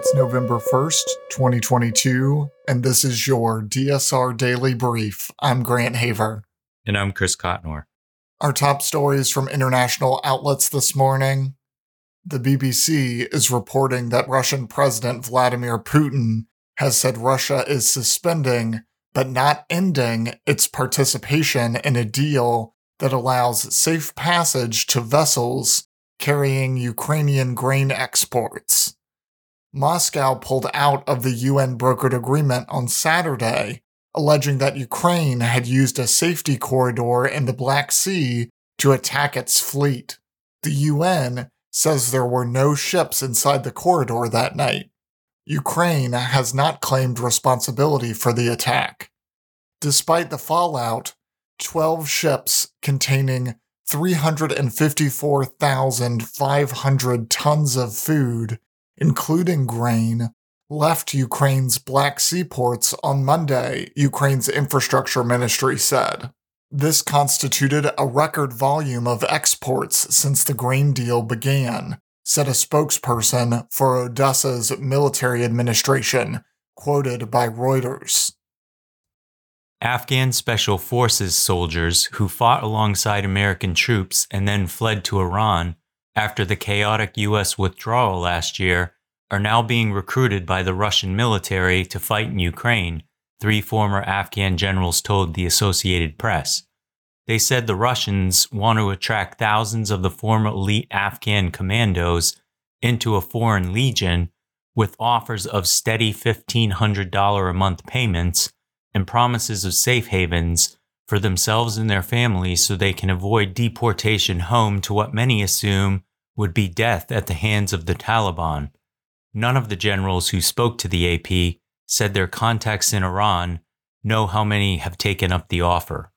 It's November 1st, 2022, and this is your DSR Daily Brief. I'm Grant Haver. And I'm Chris Cotnor. Our top stories from international outlets this morning. The BBC is reporting that Russian President Vladimir Putin has said Russia is suspending, but not ending, its participation in a deal that allows safe passage to vessels carrying Ukrainian grain exports. Moscow pulled out of the UN brokered agreement on Saturday, alleging that Ukraine had used a safety corridor in the Black Sea to attack its fleet. The UN says there were no ships inside the corridor that night. Ukraine has not claimed responsibility for the attack. Despite the fallout, 12 ships containing 354,500 tons of food including grain, left Ukraine's Black Sea ports on Monday, Ukraine's infrastructure ministry said. This constituted a record volume of exports since the grain deal began, said a spokesperson for Odessa's military administration, quoted by Reuters. Afghan Special Forces soldiers who fought alongside American troops and then fled to Iran after the chaotic U.S. withdrawal last year, are now being recruited by the Russian military to fight in Ukraine, three former Afghan generals told the Associated Press. They said the Russians want to attract thousands of the former elite Afghan commandos into a foreign legion with offers of steady $1,500 a month payments and promises of safe havens for themselves and their families so they can avoid deportation home to what many assume would be death at the hands of the Taliban. None of the generals who spoke to the AP said their contacts in Iran know how many have taken up the offer.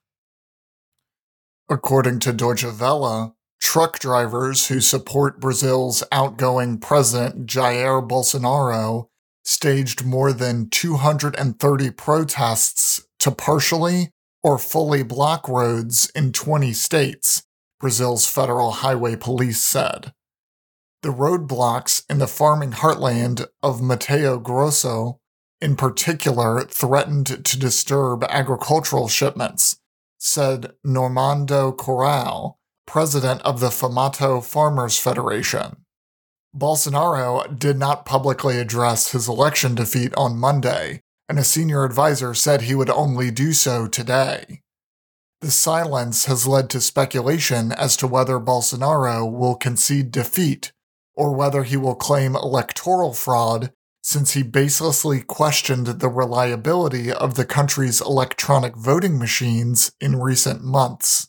According to Deutsche Welle, truck drivers who support Brazil's outgoing president Jair Bolsonaro staged more than 230 protests to partially or fully block roads in 20 states, Brazil's federal highway police said. The roadblocks in the farming heartland of Mato Grosso, in particular, threatened to disturb agricultural shipments, said Normando Corral, president of the Famato Farmers Federation. Bolsonaro did not publicly address his election defeat on Monday, and a senior advisor said he would only do so today. The silence has led to speculation as to whether Bolsonaro will concede defeat or whether he will claim electoral fraud since he baselessly questioned the reliability of the country's electronic voting machines in recent months.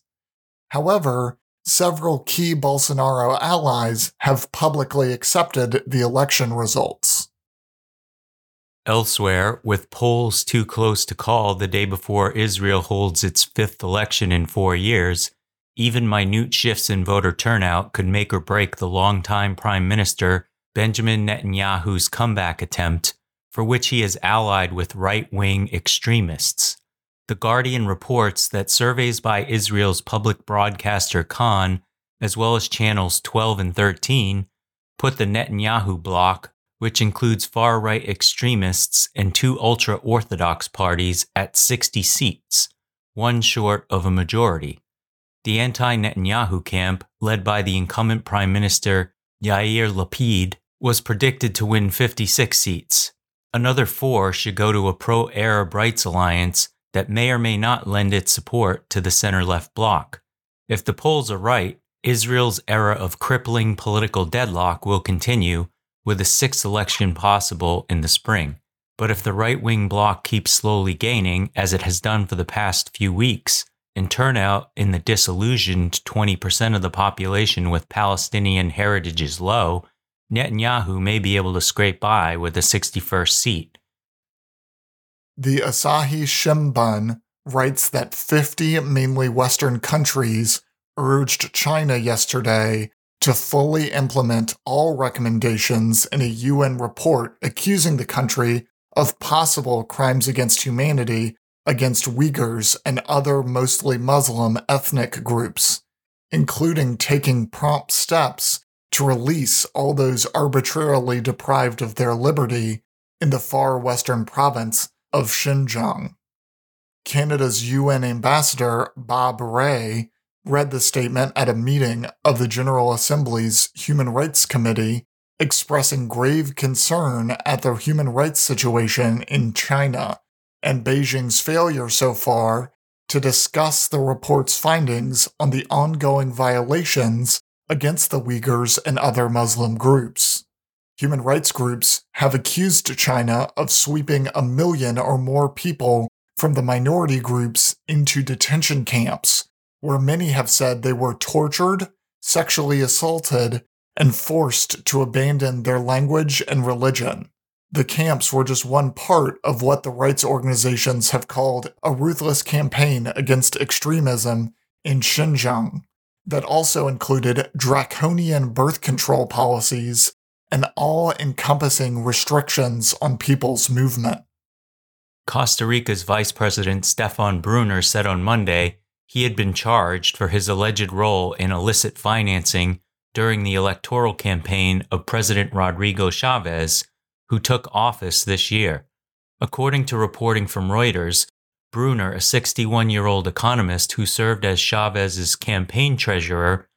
However, several key Bolsonaro allies have publicly accepted the election results. Elsewhere, with polls too close to call the day before Israel holds its fifth election in four years, even minute shifts in voter turnout could make or break the longtime Prime Minister Benjamin Netanyahu's comeback attempt, for which he is allied with right wing extremists. The Guardian reports that surveys by Israel's public broadcaster Kan, as well as channels 12 and 13, put the Netanyahu bloc which includes far right extremists and two ultra Orthodox parties, at 60 seats, one short of a majority. The anti Netanyahu camp, led by the incumbent Prime Minister Yair Lapid, was predicted to win 56 seats. Another four should go to a pro Arab rights alliance that may or may not lend its support to the center left bloc. If the polls are right, Israel's era of crippling political deadlock will continue with a sixth election possible in the spring. But if the right wing bloc keeps slowly gaining, as it has done for the past few weeks, and turnout in the disillusioned 20% of the population with Palestinian heritage is low, Netanyahu may be able to scrape by with a 61st seat. The Asahi Shimbun writes that 50 mainly Western countries urged China yesterday to fully implement all recommendations in a UN report accusing the country of possible crimes against humanity against Uyghurs and other mostly Muslim ethnic groups, including taking prompt steps to release all those arbitrarily deprived of their liberty in the far western province of Xinjiang. Canada's UN ambassador, Bob Rae, read the statement at a meeting of the General Assembly's Human Rights Committee, expressing grave concern at the human rights situation in China and Beijing's failure so far to discuss the report's findings on the ongoing violations against the Uyghurs and other Muslim groups. Human rights groups have accused China of sweeping a million or more people from the minority groups into detention camps, where many have said they were tortured, sexually assaulted, and forced to abandon their language and religion. The camps were just one part of what the rights organizations have called a ruthless campaign against extremism in Xinjiang that also included draconian birth control policies and all encompassing restrictions on people's movement. Costa Rica's Vice President Stephan Brunner said on Monday he had been charged for his alleged role in illicit financing during the electoral campaign of President Rodrigo Chaves, who took office this year. According to reporting from Reuters, Brunner, a 61 year old economist who served as Chaves's campaign treasurer,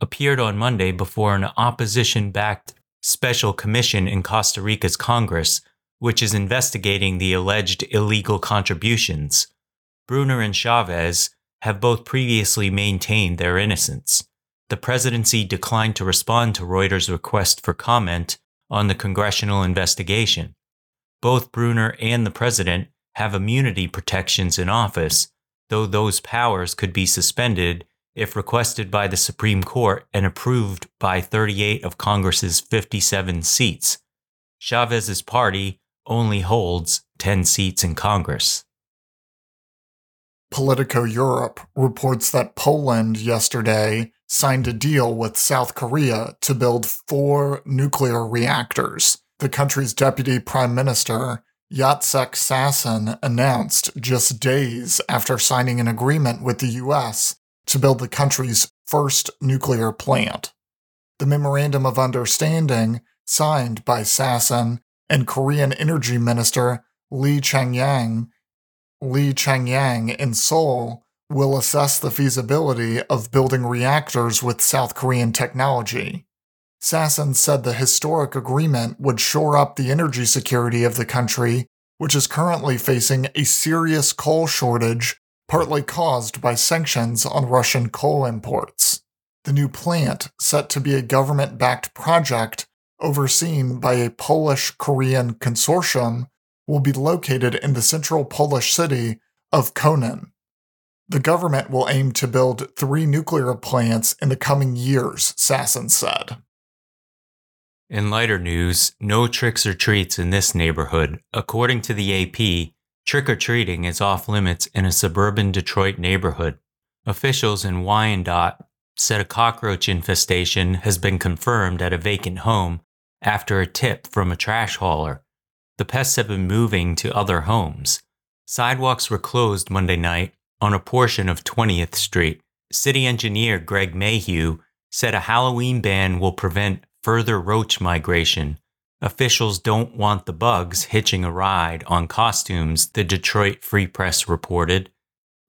appeared on Monday before an opposition backed special commission in Costa Rica's Congress, which is investigating the alleged illegal contributions. Brunner and Chaves have both previously maintained their innocence. The presidency declined to respond to Reuters' request for comment on the congressional investigation. Both Brunner and the president have immunity protections in office, though those powers could be suspended if requested by the Supreme Court and approved by 38 of Congress's 57 seats. Chaves's party only holds 10 seats in Congress. Politico Europe reports that Poland yesterday signed a deal with South Korea to build four nuclear reactors. The country's deputy prime minister Jacek Sasin announced just days after signing an agreement with the US to build the country's first nuclear plant. The Memorandum of Understanding, signed by Sasin and Korean Energy Minister Lee Chang-yang, Lee Chang-yang in Seoul, will assess the feasibility of building reactors with South Korean technology. Sasin said the historic agreement would shore up the energy security of the country, which is currently facing a serious coal shortage, partly caused by sanctions on Russian coal imports. The new plant, set to be a government backed project overseen by a Polish Korean consortium, will be located in the central Polish city of Konin. The government will aim to build three nuclear plants in the coming years, Sasin said. In lighter news, no tricks or treats in this neighborhood. According to the AP, trick or treating is off limits in a suburban Detroit neighborhood. Officials in Wyandotte said a cockroach infestation has been confirmed at a vacant home after a tip from a trash hauler. The pests have been moving to other homes. Sidewalks were closed Monday night on a portion of 20th Street. City engineer Greg Mayhew said a Halloween ban will prevent further roach migration. Officials don't want the bugs hitching a ride on costumes, the Detroit Free Press reported.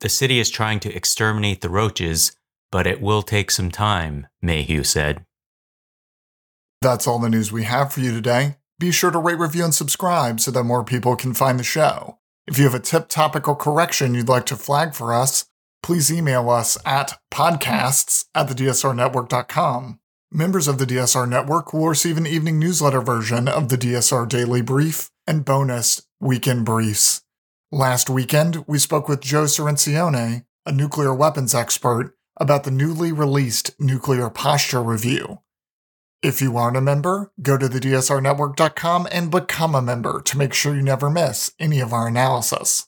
The city is trying to exterminate the roaches, but it will take some time, Mayhew said. That's all the news we have for you today. Be sure to rate, review, and subscribe so that more people can find the show. If you have a tip, topic, or correction you'd like to flag for us, please email us at podcasts at thedsrnetwork.com. Members of the DSR Network will receive an evening newsletter version of the DSR Daily Brief and bonus weekend briefs. Last weekend, we spoke with Joe Cirincione, a nuclear weapons expert, about the newly released Nuclear Posture Review. If you aren't a member, go to thedsrnetwork.com and become a member to make sure you never miss any of our analysis.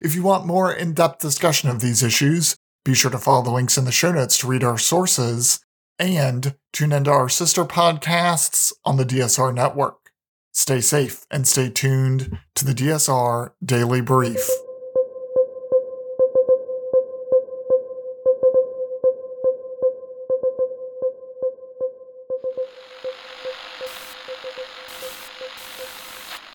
If you want more in depth discussion of these issues, be sure to follow the links in the show notes to read our sources and tune into our sister podcasts on the DSR network. Stay safe and stay tuned to the DSR Daily Brief.